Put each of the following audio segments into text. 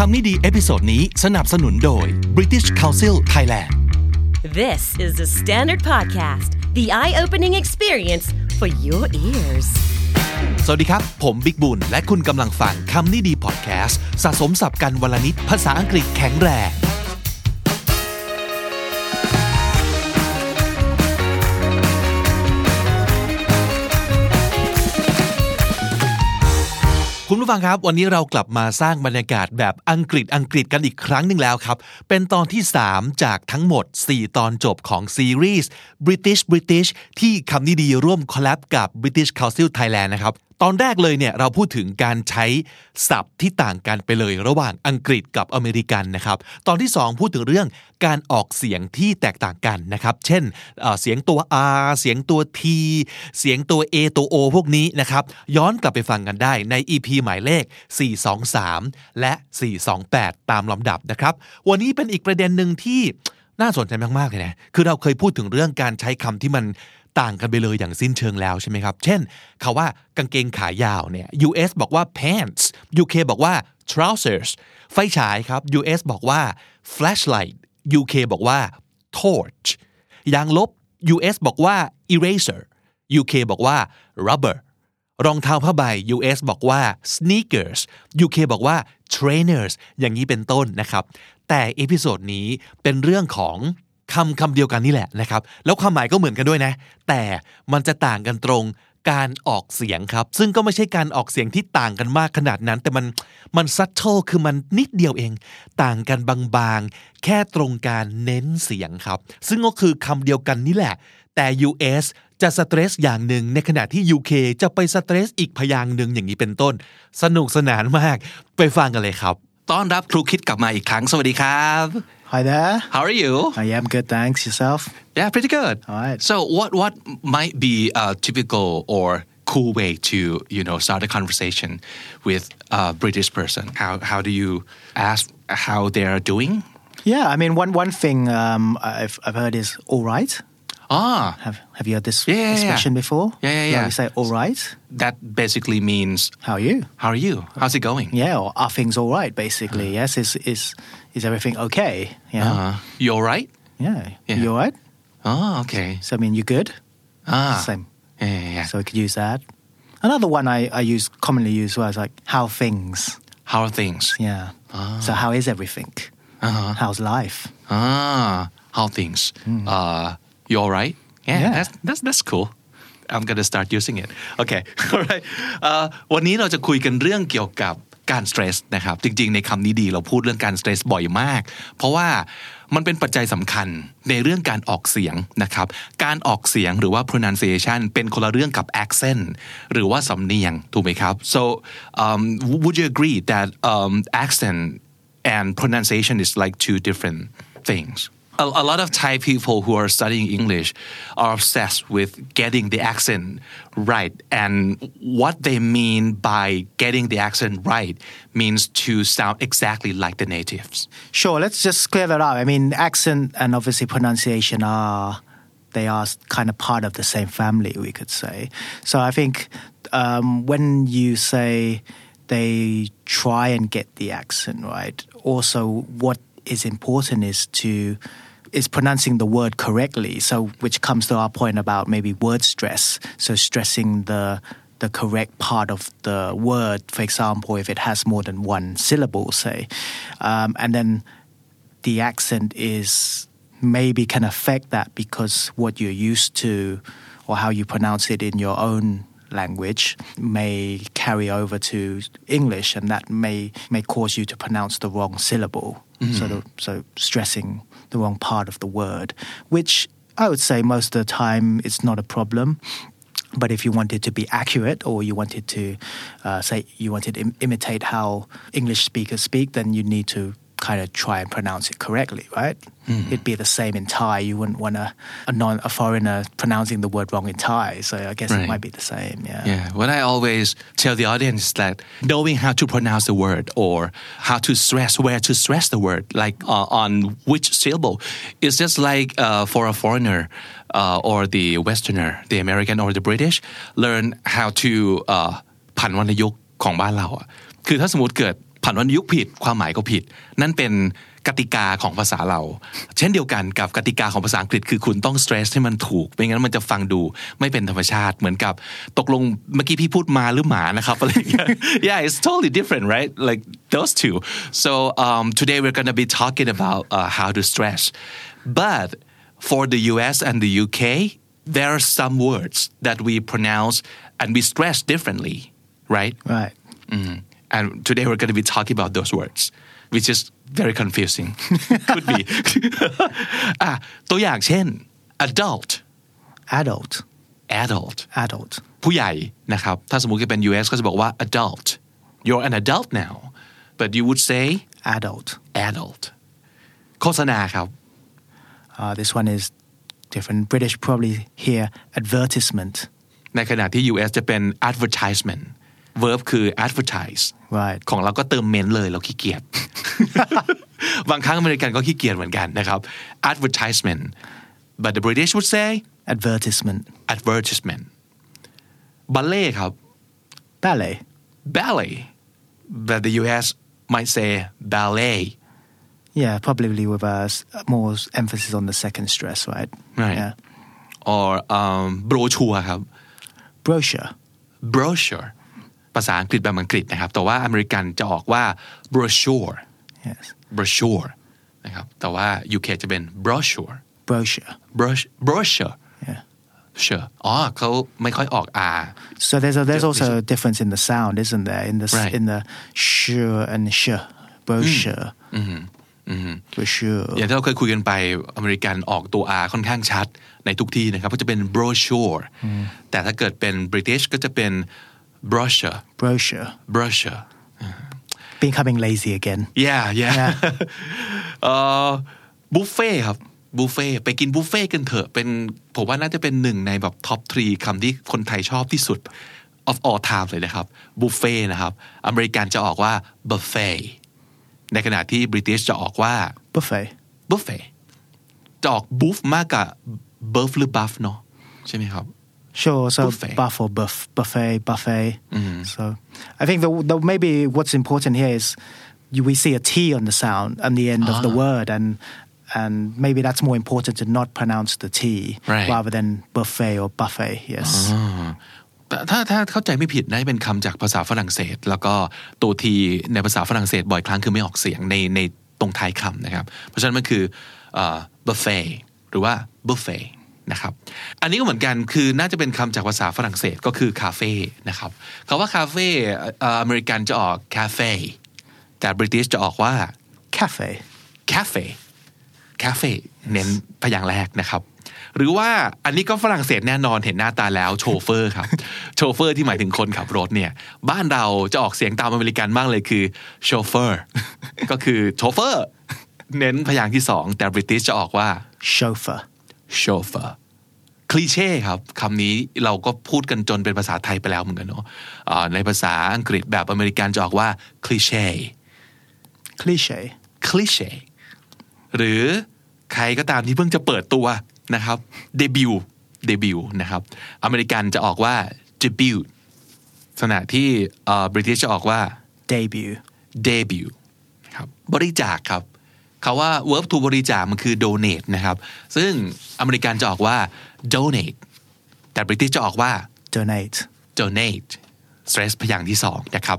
คำนี้ดี episode นี้สนับสนุนโดย British Council Thailand This is the Standard Podcast, the eye opening experience for your ears. สวัสดีครับ ผมบิ๊กบุญ และคุณกำลังฟังคำนี้ดีพอดแคสต์สะสมศัพท์กันวันละนิดภาษาอังกฤษแข็งแรง คุณผู้ฟังครับ วันนี้เรากลับมาสร้างบรรยากาศแบบอังกฤษอังกฤษกันอีกครั้งหนึ่งแล้วครับ เป็นตอนที่ 3 จากทั้งหมด 4 ตอนจบของซีรีส์ British British ที่คำนี้ดีร่วมคอลแลบกับ British Council Thailand นะครับตอนแรกเลยเนี่ยเราพูดถึงการใช้ศัพท์ที่ต่างกันไปเลยระหว่างอังกฤษกับอเมริกันนะครับตอนที่ 2 พูดถึงเรื่องการออกเสียงที่แตกต่างกันนะครับเช่นเสียงตัว R เสียงตัว T เสียงตัว A ตัว O พวกนี้นะครับย้อนกลับไปฟังกันได้ใน EP หมายเลข 423 และ 428 ตามลำดับนะครับวันนี้เป็นอีกประเด็นหนึ่งที่น่าสนใจมากๆเลยนะคือเราเคยพูดถึงเรื่องการใช้คำที่มัน ต่างกันไปเลยอย่างสิ้นเชิงแล้วใช่ไหมครับ เช่นคาว่ากางเกงขายาวเนี่ย US บอกว่า pants UK บอกว่า trousers ไฟฉายครับ US บอกว่า flashlight UK บอกว่า torch ยางลบ US บอกว่า eraser UK บอกว่า rubber รองเท้าผ้าใบ US บอกว่า sneakers UK บอกว่า trainers อย่างนี้เป็นต้นนะครับ แต่ episode นี้เป็นเรื่องของ คำคำเดียวกันนี่แหละนะครับ แล้วความหมายก็เหมือนกันด้วยนะ แต่มันจะต่างกันตรงการออกเสียงครับ ซึ่งก็ไม่ใช่การออกเสียงที่ต่างกันมากขนาดนั้น แต่มันมัน subtle คือมันนิดเดียวเอง ต่างกันบางๆ แค่ตรงการเน้นเสียงครับ ซึ่งก็คือคำเดียวกันนี่แหละ แต่ US จะสเตรสอย่างหนึ่งในขณะที่ UK จะไปสเตรสอีกพยางค์หนึ่งอย่างนี้เป็นต้น สนุกสนานมากไปฟังกันเลยครับ ต้อนรับครูคิดกลับมาอีกครั้ง สวัสดีครับ Hi there. How are you I am good, thanks. Yourself? Yeah pretty good All right. So what what might be a typical or cool way to you know start a conversation with a British person how how do you ask how they are doing Yeah, I mean, one one thing um, I've I've heard is all right. ah Have Have you heard this Yeah, yeah, yeah. expression before? Yeah, yeah, Like yeah. You say all right. that basically means How are you? how are you how's it going Yeah, or are things all right? Basically, yes. Is is is everything okay? Yeah. uh, you all right Yeah. Yeah. You all right? oh okay So I mean, you good? ah Same. yeah, yeah, yeah. So we could use that. Another one I, I use commonly use was like how things. how are things Yeah. So how is everything? uh-huh How's life? Ah, how things. Uh, you all right? Yeah, Yeah. That's, that's that's cool. I'm gonna start using it. Okay, alright. เอ่อวันนี้เราจะคุยกันเรื่องเกี่ยวกับการสเตรสนะครับจริงๆ ในคำนี้ดีเราพูดเรื่องการสเตรสบ่อยมาก เพราะว่ามันเป็นปัจจัยสำคัญในเรื่องการออกเสียงนะครับการออกเสียงหรือว่า pronunciation เป็นคนละเรื่องกับ accent หรือว่าสำเนียงถูกไหมครับ so um, would you agree that um, accent and pronunciation is like two different things. A, a lot of Thai people who are studying English are obsessed with getting the accent right. And what they mean by getting the accent right means to sound exactly like the natives. Sure, let's just clear that up. I mean, accent and obviously pronunciation are they are kind of part of the same family, we could say. So I think um, when you say they try and get the accent right, also what is important is to is pronouncing the word correctly. So which comes to our point about maybe word stress. So stressing the the correct part of the word, for example, if it has more than one syllable, say, um, and then the accent is maybe can affect that because what you're used to or how you pronounce it in your own language may carry over to English and that may may cause you to pronounce the wrong syllable. So the, so stressing the wrong part of the word which I would say most of the time it's not a problem. But if you wanted to be accurate or you wanted to uh, say you wanted to Im- imitate how English speakers speak, then you need to kind of try and pronounce it correctly, right? It'd be the same in Thai. You wouldn't want a, a non a foreigner pronouncing the word wrong in Thai. So I guess Right. it might be the same. Yeah. Yeah, what I always tell the audience is that knowing how to pronounce the word or how to stress where to stress the word, like uh, on which syllable, is just like uh, for a foreigner uh, or the Westerner, the American or the British, learn how to uh, ผันวรรณยุกต์ของบ้านเราอะคือถ้าสมมติเกิด ผันวรรณยุกต์ผิดความหมายก็ผิด นั่นเป็นกติกาของภาษาเรา เช่นเดียวกันกับกติกาของภาษาอังกฤษคือคุณต้อง stress ให้มันถูก ไม่งั้นมันจะฟังดูไม่เป็นธรรมชาติเหมือนกับตกลงเมื่อกี้พี่พูดมาหรือหมานะครับอะไรอย่างเงี้ย yeah it's totally different right like those two so um, today we're gonna be talking about uh, how to stress but for the US and the UK there are some words that we pronounce and we stress differently right Right. Mm. And today we're going to be talking about those words, which is very confusing. Could be. อ่ะตัวอย่างเช่น adult Adult. adult Adult. ผู้ใหญ่นะครับ ถ้าสมมุติจะเป็น US ก็จะบอกว่า adult you're an adult now but you would say Adult. adult โฆษณาครับ Uh, this one is different. British probably hear advertisement. ในขณะที่ US จะเป็น advertisement Verb คือ advertise Right. ของเราก็เติมเมนเลย เราขี้เกียจบางครั้งอเมริกันก็ขี้เกียจเหมือนกันนะครับ advertisement but the British would say Advertisement. advertisement บัลเล่ครับ Ballet. ballet but the US might say ballet Yeah, probably with uh, s- more emphasis on the second stress, right? Right. Yeah. or um, brochure ครับ Brochure. brochure ภาษาอังกฤษแบบอังกฤษนะครับ แต่ว่าอเมริกันจะออกว่า brochure Yes. brochure นะครับแต่ว่า UK จะเป็น brochure Brochure. Brosh- brochure Yeah. sure อ๋อเขาไม่ค่อยออก R So there's a, there's Ju- also a difference in the sound, isn't there? In the s Right. in the sure and sh. Brochure. Brochure. อย่างที่เราเคยคุยกันไปอเมริกันออกตัว R ค่อนข้างชัดในทุกที่นะครับก็จะเป็น brochure แต่ถ้าเกิดเป็น British ก็จะเป็น brochure Brochure. brochure Becoming lazy again. yeah yeah Yeah. เอ่อบุฟเฟ่ครับบุฟเฟ่ไปกินบุฟเฟ่กันเถอะเป็นผมว่าน่าจะเป็นหนึ่งในแบบ top three คำที่คนไทยชอบที่สุด of all time เลยนะครับบุฟเฟ่นะครับ อเมริกันจะออกว่า buffet ในขณะที่บริติชจะออกว่า Buffet. บุฟเฟ่จะออกบุฟมากกว่าเบิร์ฟหรือบัฟเนาะใช่ไหมครับ Sure. So Buffet. buff or buff, buffet, buffet. So I think the, the maybe what's important here is you, we see a T on the sound on the end of the word, and and maybe that's more important to not pronounce the T Right. rather than buffet or buffet. Yes. แต่ถ้าถ้าเข้าใจไม่ผิดน่าจะเป็นคำจากภาษาฝรั่งเศส แล้วก็ตัวทีในภาษาฝรั่งเศสบ่อยครั้งคือไม่ออกเสียงในในตรงท้ายคำนะครับ เพราะฉะนั้นมันคือบุฟเฟ่หรือว่าบุฟเฟ่ นะครับ อันนี้ก็เหมือนกันคือน่าจะเป็นคำจากภาษาฝรั่งเศสก็คือคาเฟ่นะครับคำว่าคาเฟ่เอ่ออเมริกันจะออกคาเฟ่แต่บริติชจะออกว่า Cafe. คาเฟ่คาเฟ่เน้นพยางค์แรกนะครับ หรือว่าอันนี้ก็ฝรั่งเศสแน่นอนเห็นหน้าตาแล้วโชเฟอร์ครับ โชเฟอร์ที่หมายถึงคนขับรถเนี่ย บ้านเราจะออกเสียงตามอเมริกันมากเลยคือโชเฟอร์ก็คือโชเฟอร์เน้นพยางค์ที่สองแต่บริติชจะออกว่า Chauffeur. โชเฟอร์ คลีเช่ครับคำนี้เราก็พูดกันจนเป็นภาษาไทยไปแล้วเหมือนกันเนาะอ่าในภาษาอังกฤษแบบอเมริกันจะออกว่าคลีเช่ Cliche. คลีเช่หรือใครก็ตามที่เพิ่งจะเปิดตัวนะครับเดบิวเดบิวนะครับอเมริกันจะออกว่า debut ขณะที่บริ t ิชจะออกว่า Debut. debut นะครับบริจาคครับ คาว่า verb to บริจาคมันคือ donate นะครับ ซึ่งอเมริกันจะออกว่า donate แต่บริ t ิชจะออกว่า Donate. donate stress พยางค์ที่สองนะครับ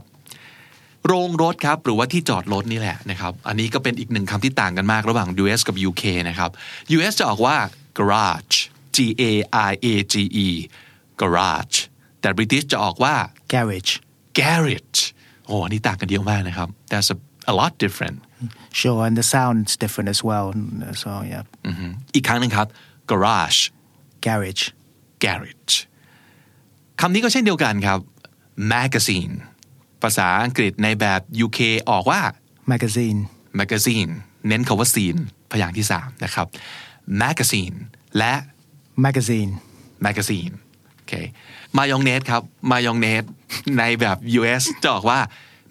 โรงรถครับ หรือว่าที่จอดรถนี่แหละนะครับ อันนี้ก็เป็นอีกหนึ่งคำที่ต่างกันมากระหว่าง US กับ UK นะครับ US จะออกว่า garage G A R A G E garage แต่ British จะออกว่า Garage. garage โอ้อันนี้ต่างกันเยอะมากนะครับ That's a, a lot different Sure, and the sound's different as well. So yeah. อือฮึอีกครั้งหนึ่งครับ garage Garage. garage คำนี้ก็เช่นเดียวกันครับ magazine ภาษาอังกฤษในแบบ UK ออกว่า Magazine. magazine เน้นคาว่า scene พยางค์ที่ 3 นะครับ magazine และ Magazine. magazine โอเคมายองเนสครับมายองเนสในแบบ US จะออกว่า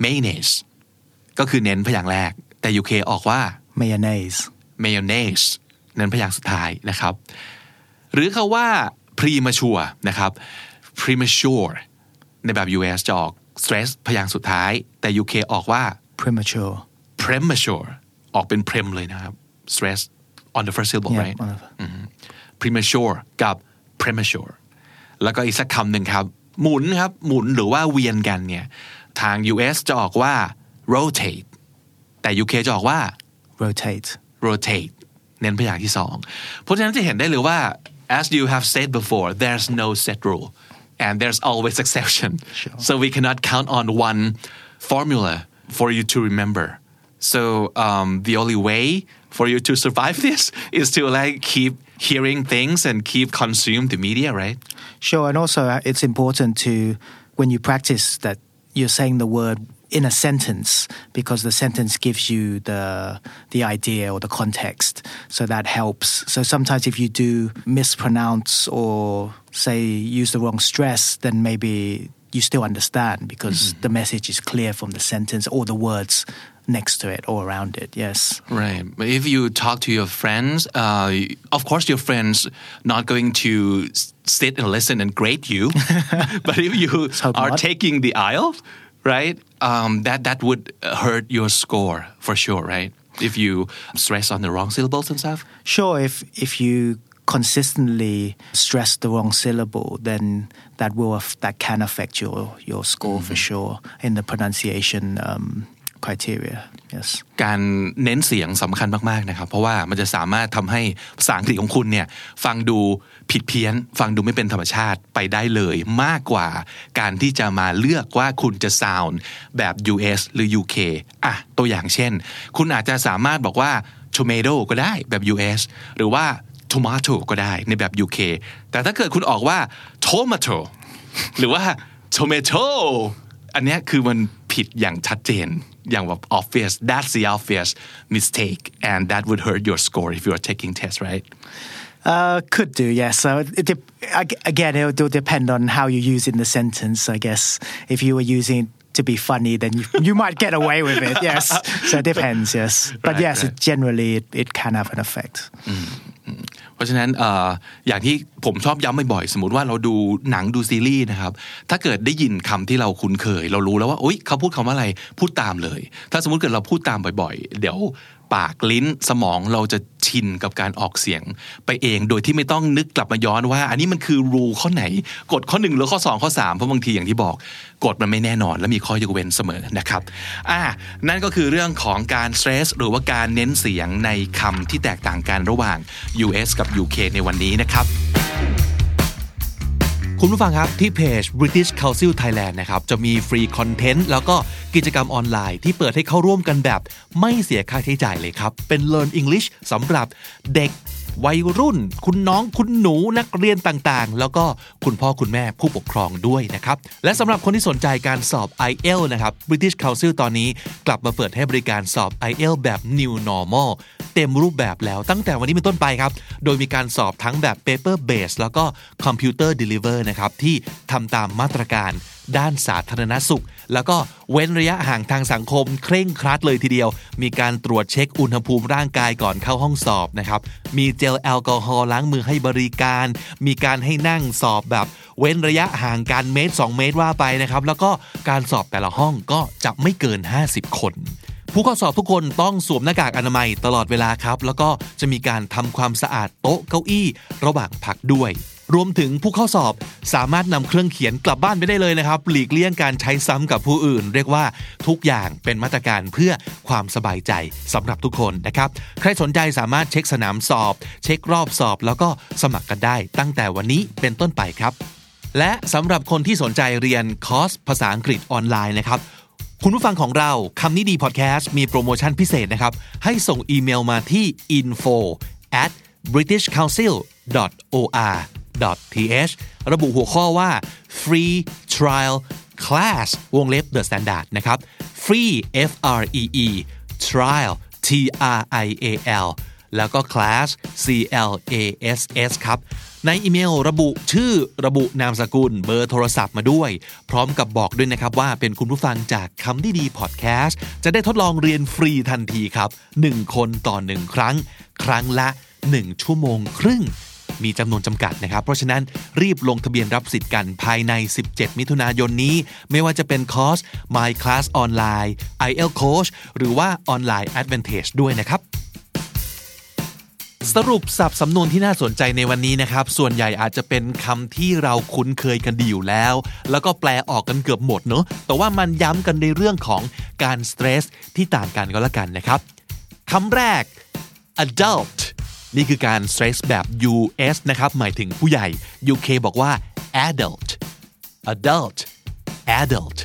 mayonnaise ก็คือเน้นพยางค์แรก แต่ UK ออกว่า Mayonnaise. mayonnaise เน้นพยางค์สุดท้ายนะครับ หรือคาว่า premature นะครับ premature ในแบบ US จะออก stress พยางค์สุดท้าย แต่ UK ออกว่า premature premature ออกเป็น prem เลยนะครับ stress on the first syllable Yeah, right on the- premature กับ premature แล้วก็อีกสักคำหนึ่งครับ หมุนครับ หมุนหรือว่าเวียนกันเนี่ย ทาง US จะออกว่า rotate แต่ UK จะออกว่า rotate rotate เน้นพยางค์ที่สอง เพราะฉะนั้นจะเห็นได้เลยว่า as you have said before there's no set rule and there's always exception so we cannot count on one formula for you to remember so um, the only way for you to survive this is to like keep hearing things and keep consume the media right Sure, and also uh, it's important to when you practice that you're saying the word in a sentence because the sentence gives you the the idea or the context, so that helps. So sometimes if you do mispronounce or say use the wrong stress, then maybe you still understand because the message is clear from the sentence or the words next to it or around it. Yes. Right. But if you talk to your friends, uh, of course, your friends not going to sit and listen and grade you. but if you are not. taking the aisle, right, um, that that would hurt your score for sure, right? If you stress on the wrong syllables and stuff. Sure, if if you consistently stress the wrong syllable, then that will that can affect your your score for sure in the pronunciation um, criteria. Yes. การเน้นเสียงสำคัญมากๆนะครับ เพราะว่ามันจะสามารถทำให้ภาษาอังกฤษของคุณเนี่ยฟังดูผิดเพี้ยน ฟังดูไม่เป็นธรรมชาติไปได้เลยมากกว่า การที่จะมาเลือกว่าคุณจะ sound แบบ US หรือ UK อะตัวอย่างเช่น คุณอาจจะสามารถบอกว่า tomato ก็ได้แบบ US หรือว่า tomato ก็ได้ในแบบ UK แต่ถ้าเกิดคุณออกว่า tomato หรือว่า tomato อันนี้คือมัน ผิดอย่างชัดเจน อย่างแบบ obvious that's the obvious mistake and that would hurt your score if you are taking test right Uh, could do, yes. So it dep- ag- again, it will depend on how you use it in the sentence. I guess if you were using it to be funny, then you, you might get away with it. Yes. So it depends. Yes. But Right, yes, right. it, generally it, it can have an effect. เพราะฉะนั้นออย่างที่ผมชอบย้ำบ่อยๆสมมติว่าเราดูหนังดูซีรีส์นะครับ ถ้าเกิดได้ยินคำที่เราคุ้นเคย เรารู้แล้วว่าอุ๊ยเขาพูดคำว่าอะไรพูดตามเลย ถ้าสมมติเกิดเราพูดตามบ่อยๆ เดี๋ยว ปากลิ้นสมองเราจะชินกับการออกเสียงไปเองโดยที่ไม่ต้องนึกกลับมาย้อนว่า อันนี้มันคือรูข้อไหน กฎข้อหนึ่งหรือข้อสองข้อสามเพราะบางทีอย่างที่บอกกฎมันไม่แน่นอน และมีข้อยกเว้นเสมอนะครับอ่านั่นก็คือเรื่องของการสเตรสหรือว่าการเน้นเสียงในคำที่แตกต่างกันระหว่าง US กับ UK ในวันนี้นะครับ คุณผู้ฟังครับที่เพจ British Council Thailand นะครับจะมีฟรีคอนเทนต์แล้วก็กิจกรรมออนไลน์ที่เปิดให้เข้าร่วมกันแบบ ไม่เสียค่าใช้จ่ายเลยครับ เป็น Learn English สำหรับเด็กวัยรุ่น คุณน้องคุณหนูนักเรียนต่างๆ แล้วก็คุณพ่อคุณแม่ผู้ปกครองด้วยนะครับ และสำหรับคนที่สนใจการสอบ IEL นะครับ British Council ตอนนี้กลับมาเปิดให้บริการสอบ IEL แบบ New Normal เต็มรูปแบบแล้วตั้งแต่วันนี้เป็นต้นไปครับ โดยมีการสอบทั้งแบบ paper base แล้วก็ computer deliver นะครับ ที่ทำตามมาตรการด้านสาธารณสุข แล้วก็เว้นระยะห่างทางสังคม เคร่งครัดเลยทีเดียว มีการตรวจเช็คอุณหภูมิร่างกายก่อนเข้าห้องสอบนะครับ มีเจลแอลกอฮอล์ล้างมือให้บริการ มีการให้นั่งสอบแบบ เว้นระยะห่างกันเมตร 2 เมตรว่าไปนะครับ แล้วก็การสอบแต่ละห้องก็จะไม่เกิน 50 คน ผู้เข้าสอบทุกคนต้องสวมหน้ากากอนามัยตลอดเวลาครับ แล้วก็จะมีการทำความสะอาดโต๊ะเก้าอี้ ระหว่างพักด้วย รวมถึงผู้เข้าสอบสามารถนำเครื่องเขียนกลับบ้านไปได้เลยนะครับ หลีกเลี่ยงการใช้ซ้ำกับผู้อื่น เรียกว่าทุกอย่างเป็นมาตรการเพื่อความสบายใจสำหรับทุกคนนะครับ ใครสนใจสามารถเช็คสนามสอบ เช็ครอบสอบ แล้วก็สมัครกันได้ ตั้งแต่วันนี้เป็นต้นไปครับ และสำหรับคนที่สนใจเรียนคอร์สภาษาอังกฤษออนไลน์นะครับ คุณผู้ฟังของเราคำนี้ดีพอดแคสต์มีโปรโมชั่นพิเศษนะครับ ให้ส่งอีเมลมาที่ info at britishcouncil or th ระบุหัวข้อว่า free trial class วงเล็บ the standard นะครับ free f r e e trial t r i a l แล้วก็ class c l a s s ครับ ในอีเมลระบุชื่อระบุนามสกุลเบอร์โทรศัพท์มาด้วย พร้อมกับบอกด้วยนะครับว่าเป็นคุณผู้ฟังจากคำดีดีพอดแคสต์จะได้ทดลองเรียนฟรีทันทีครับ 1 คนต่อ 1 ครั้ง ครั้งละ 1 ชั่วโมงครึ่ง มีจำนวนจำกัดนะครับ เพราะฉะนั้นรีบลงทะเบียนรับสิทธิ์กันภายใน 17 มิถุนายนนี้ ไม่ว่าจะเป็นคอร์ส My Class ออนไลน์ IEL Coach หรือว่าออนไลน์ Advantage ด้วยนะครับ สรุปสับสำนวนที่น่าสนใจในวันนี้นะครับ ส่วนใหญ่อาจจะเป็นคำที่เราคุ้นเคยกันดีอยู่แล้ว แล้วก็แปลออกกันเกือบหมดเนอะแต่ว่ามันย้ำกันในเรื่องของการสเตรสที่ต่างกันก็แล้วกันนะครับคำแรก adult นี่คือการ stress แบบ US นะครับ หมายถึงผู้ใหญ่ UK บอกว่า adult adult adult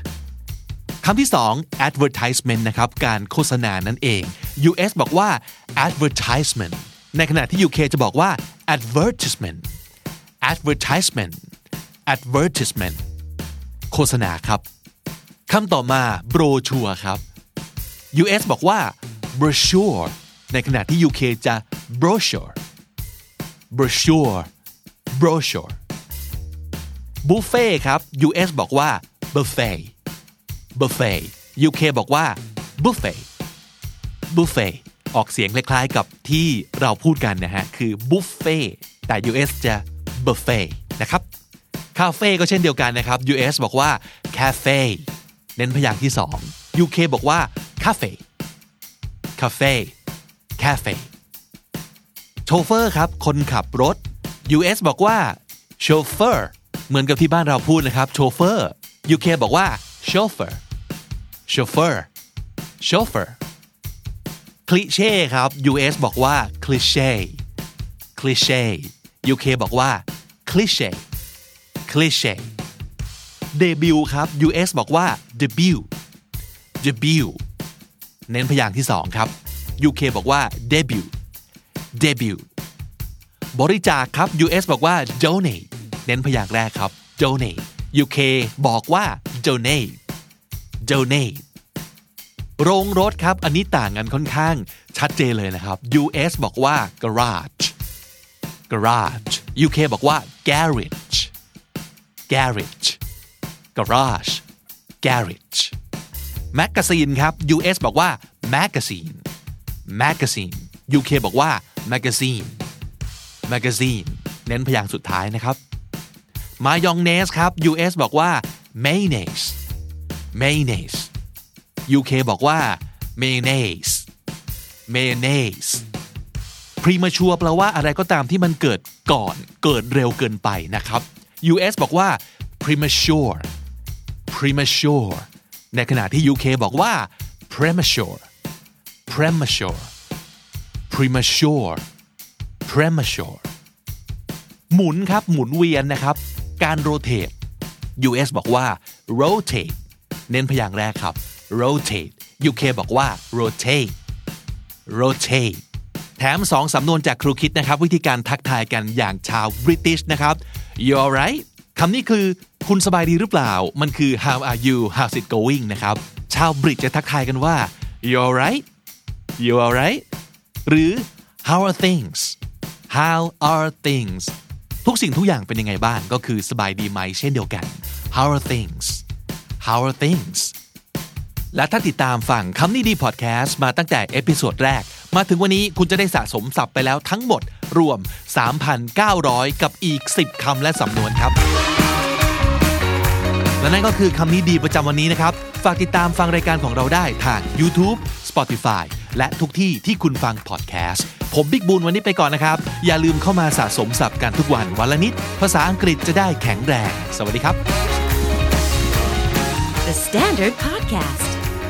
คำที่สอง advertisement นะครับ การโฆษณานั่นเอง US บอกว่า advertisement ในขณะที่ UK จะบอกว่า advertisement advertisement advertisement โฆษณาครับคำต่อมา brochure ครับ US บอกว่า brochure ในขณะที่ UK จะ brochure brochure brochure buffet ครับ US บอกว่า buffet buffet UK บอกว่า buffet buffet ออกเสียงคล้ายๆกับที่เราพูดกันนะฮะ คือ buffet แต่ US จะ buffet นะครับคาเฟ่ก็เช่นเดียวกันนะครับ US บอกว่า cafe เน้นพยางค์ที่ 2 UK บอกว่า cafe cafe cafe โชเฟอร์ครับ คนขับรถ US บอกว่า chauffeur เหมือนกับที่บ้านเราพูดนะครับ chauffeur UK บอกว่า chauffeur chauffeur chauffeur คลิเช่ครับ US บอกว่าคลิเช่คลิเช่ UK บอกว่าคลิเช่คลิเช่เดบิวครับ US บอกว่า debut debut เน้นพยางค์ที่สองครับ UK บอกว่า debut debut บริจาคครับ US บอกว่า donate เน้นพยางค์แรกครับ donate UK บอกว่า donate donate โรงรถครับ อันนี้ต่างกันค่อนข้างชัดเจนเลยนะครับ US บอกว่า garage garage UK บอกว่า garage garage garage garage magazine ครับ US บอกว่า magazine magazine UK บอกว่า magazine magazine เน้นพยางค์สุดท้ายนะครับ มายองเนสครับ US บอกว่า mayonnaise mayonnaise UK บอกว่า mayonnaise mayonnaise premature แปลว่าอะไรก็ตามที่มันเกิดก่อนเกิดเร็วเกินไปนะครับ US บอกว่า premature premature ในขณะที่ UK บอกว่า premature premature premature premature หมุนครับหมุนเวียนนะครับ การ rotate US บอกว่า rotate เน้นพยางค์แรกครับ rotate UK บอกว่า rotate rotate แถมสองสำนวนจากครูคิดนะครับ วิธีการทักทายกันอย่างชาวบริติชนะครับ you alright คำนี้คือคุณสบายดีหรือเปล่า มันคือ how are you how's it going นะครับ ชาวบริตจะทักทายกันว่า you alright you alright หรือ how are things how are things ทุกสิ่งทุกอย่างเป็นยังไงบ้าง ก็คือสบายดีไหมเช่นเดียวกัน how are things how are things และถ้าติดตามฟังคำนี้ดีพอดแคสต์มาตั้งแต่ episode แรก มาถึงวันนี้คุณจะได้สะสมศัพท์ไปแล้วทั้งหมดรวม 3,900 กับอีก 10 คำและสำนวนครับ และนั่นก็คือคำนี้ดีประจำวันนี้นะครับ ฝากติดตามฟังรายการของเราได้ทาง YouTube Spotify และทุกที่ที่คุณฟังพอดแคสต์ผมบิ๊กบุญวันนี้ไปก่อนนะครับ อย่าลืมเข้ามาสะสมศัพท์กันทุกวันวันละนิด ภาษาอังกฤษจะได้แข็งแรง สวัสดีครับ The Standard Podcast,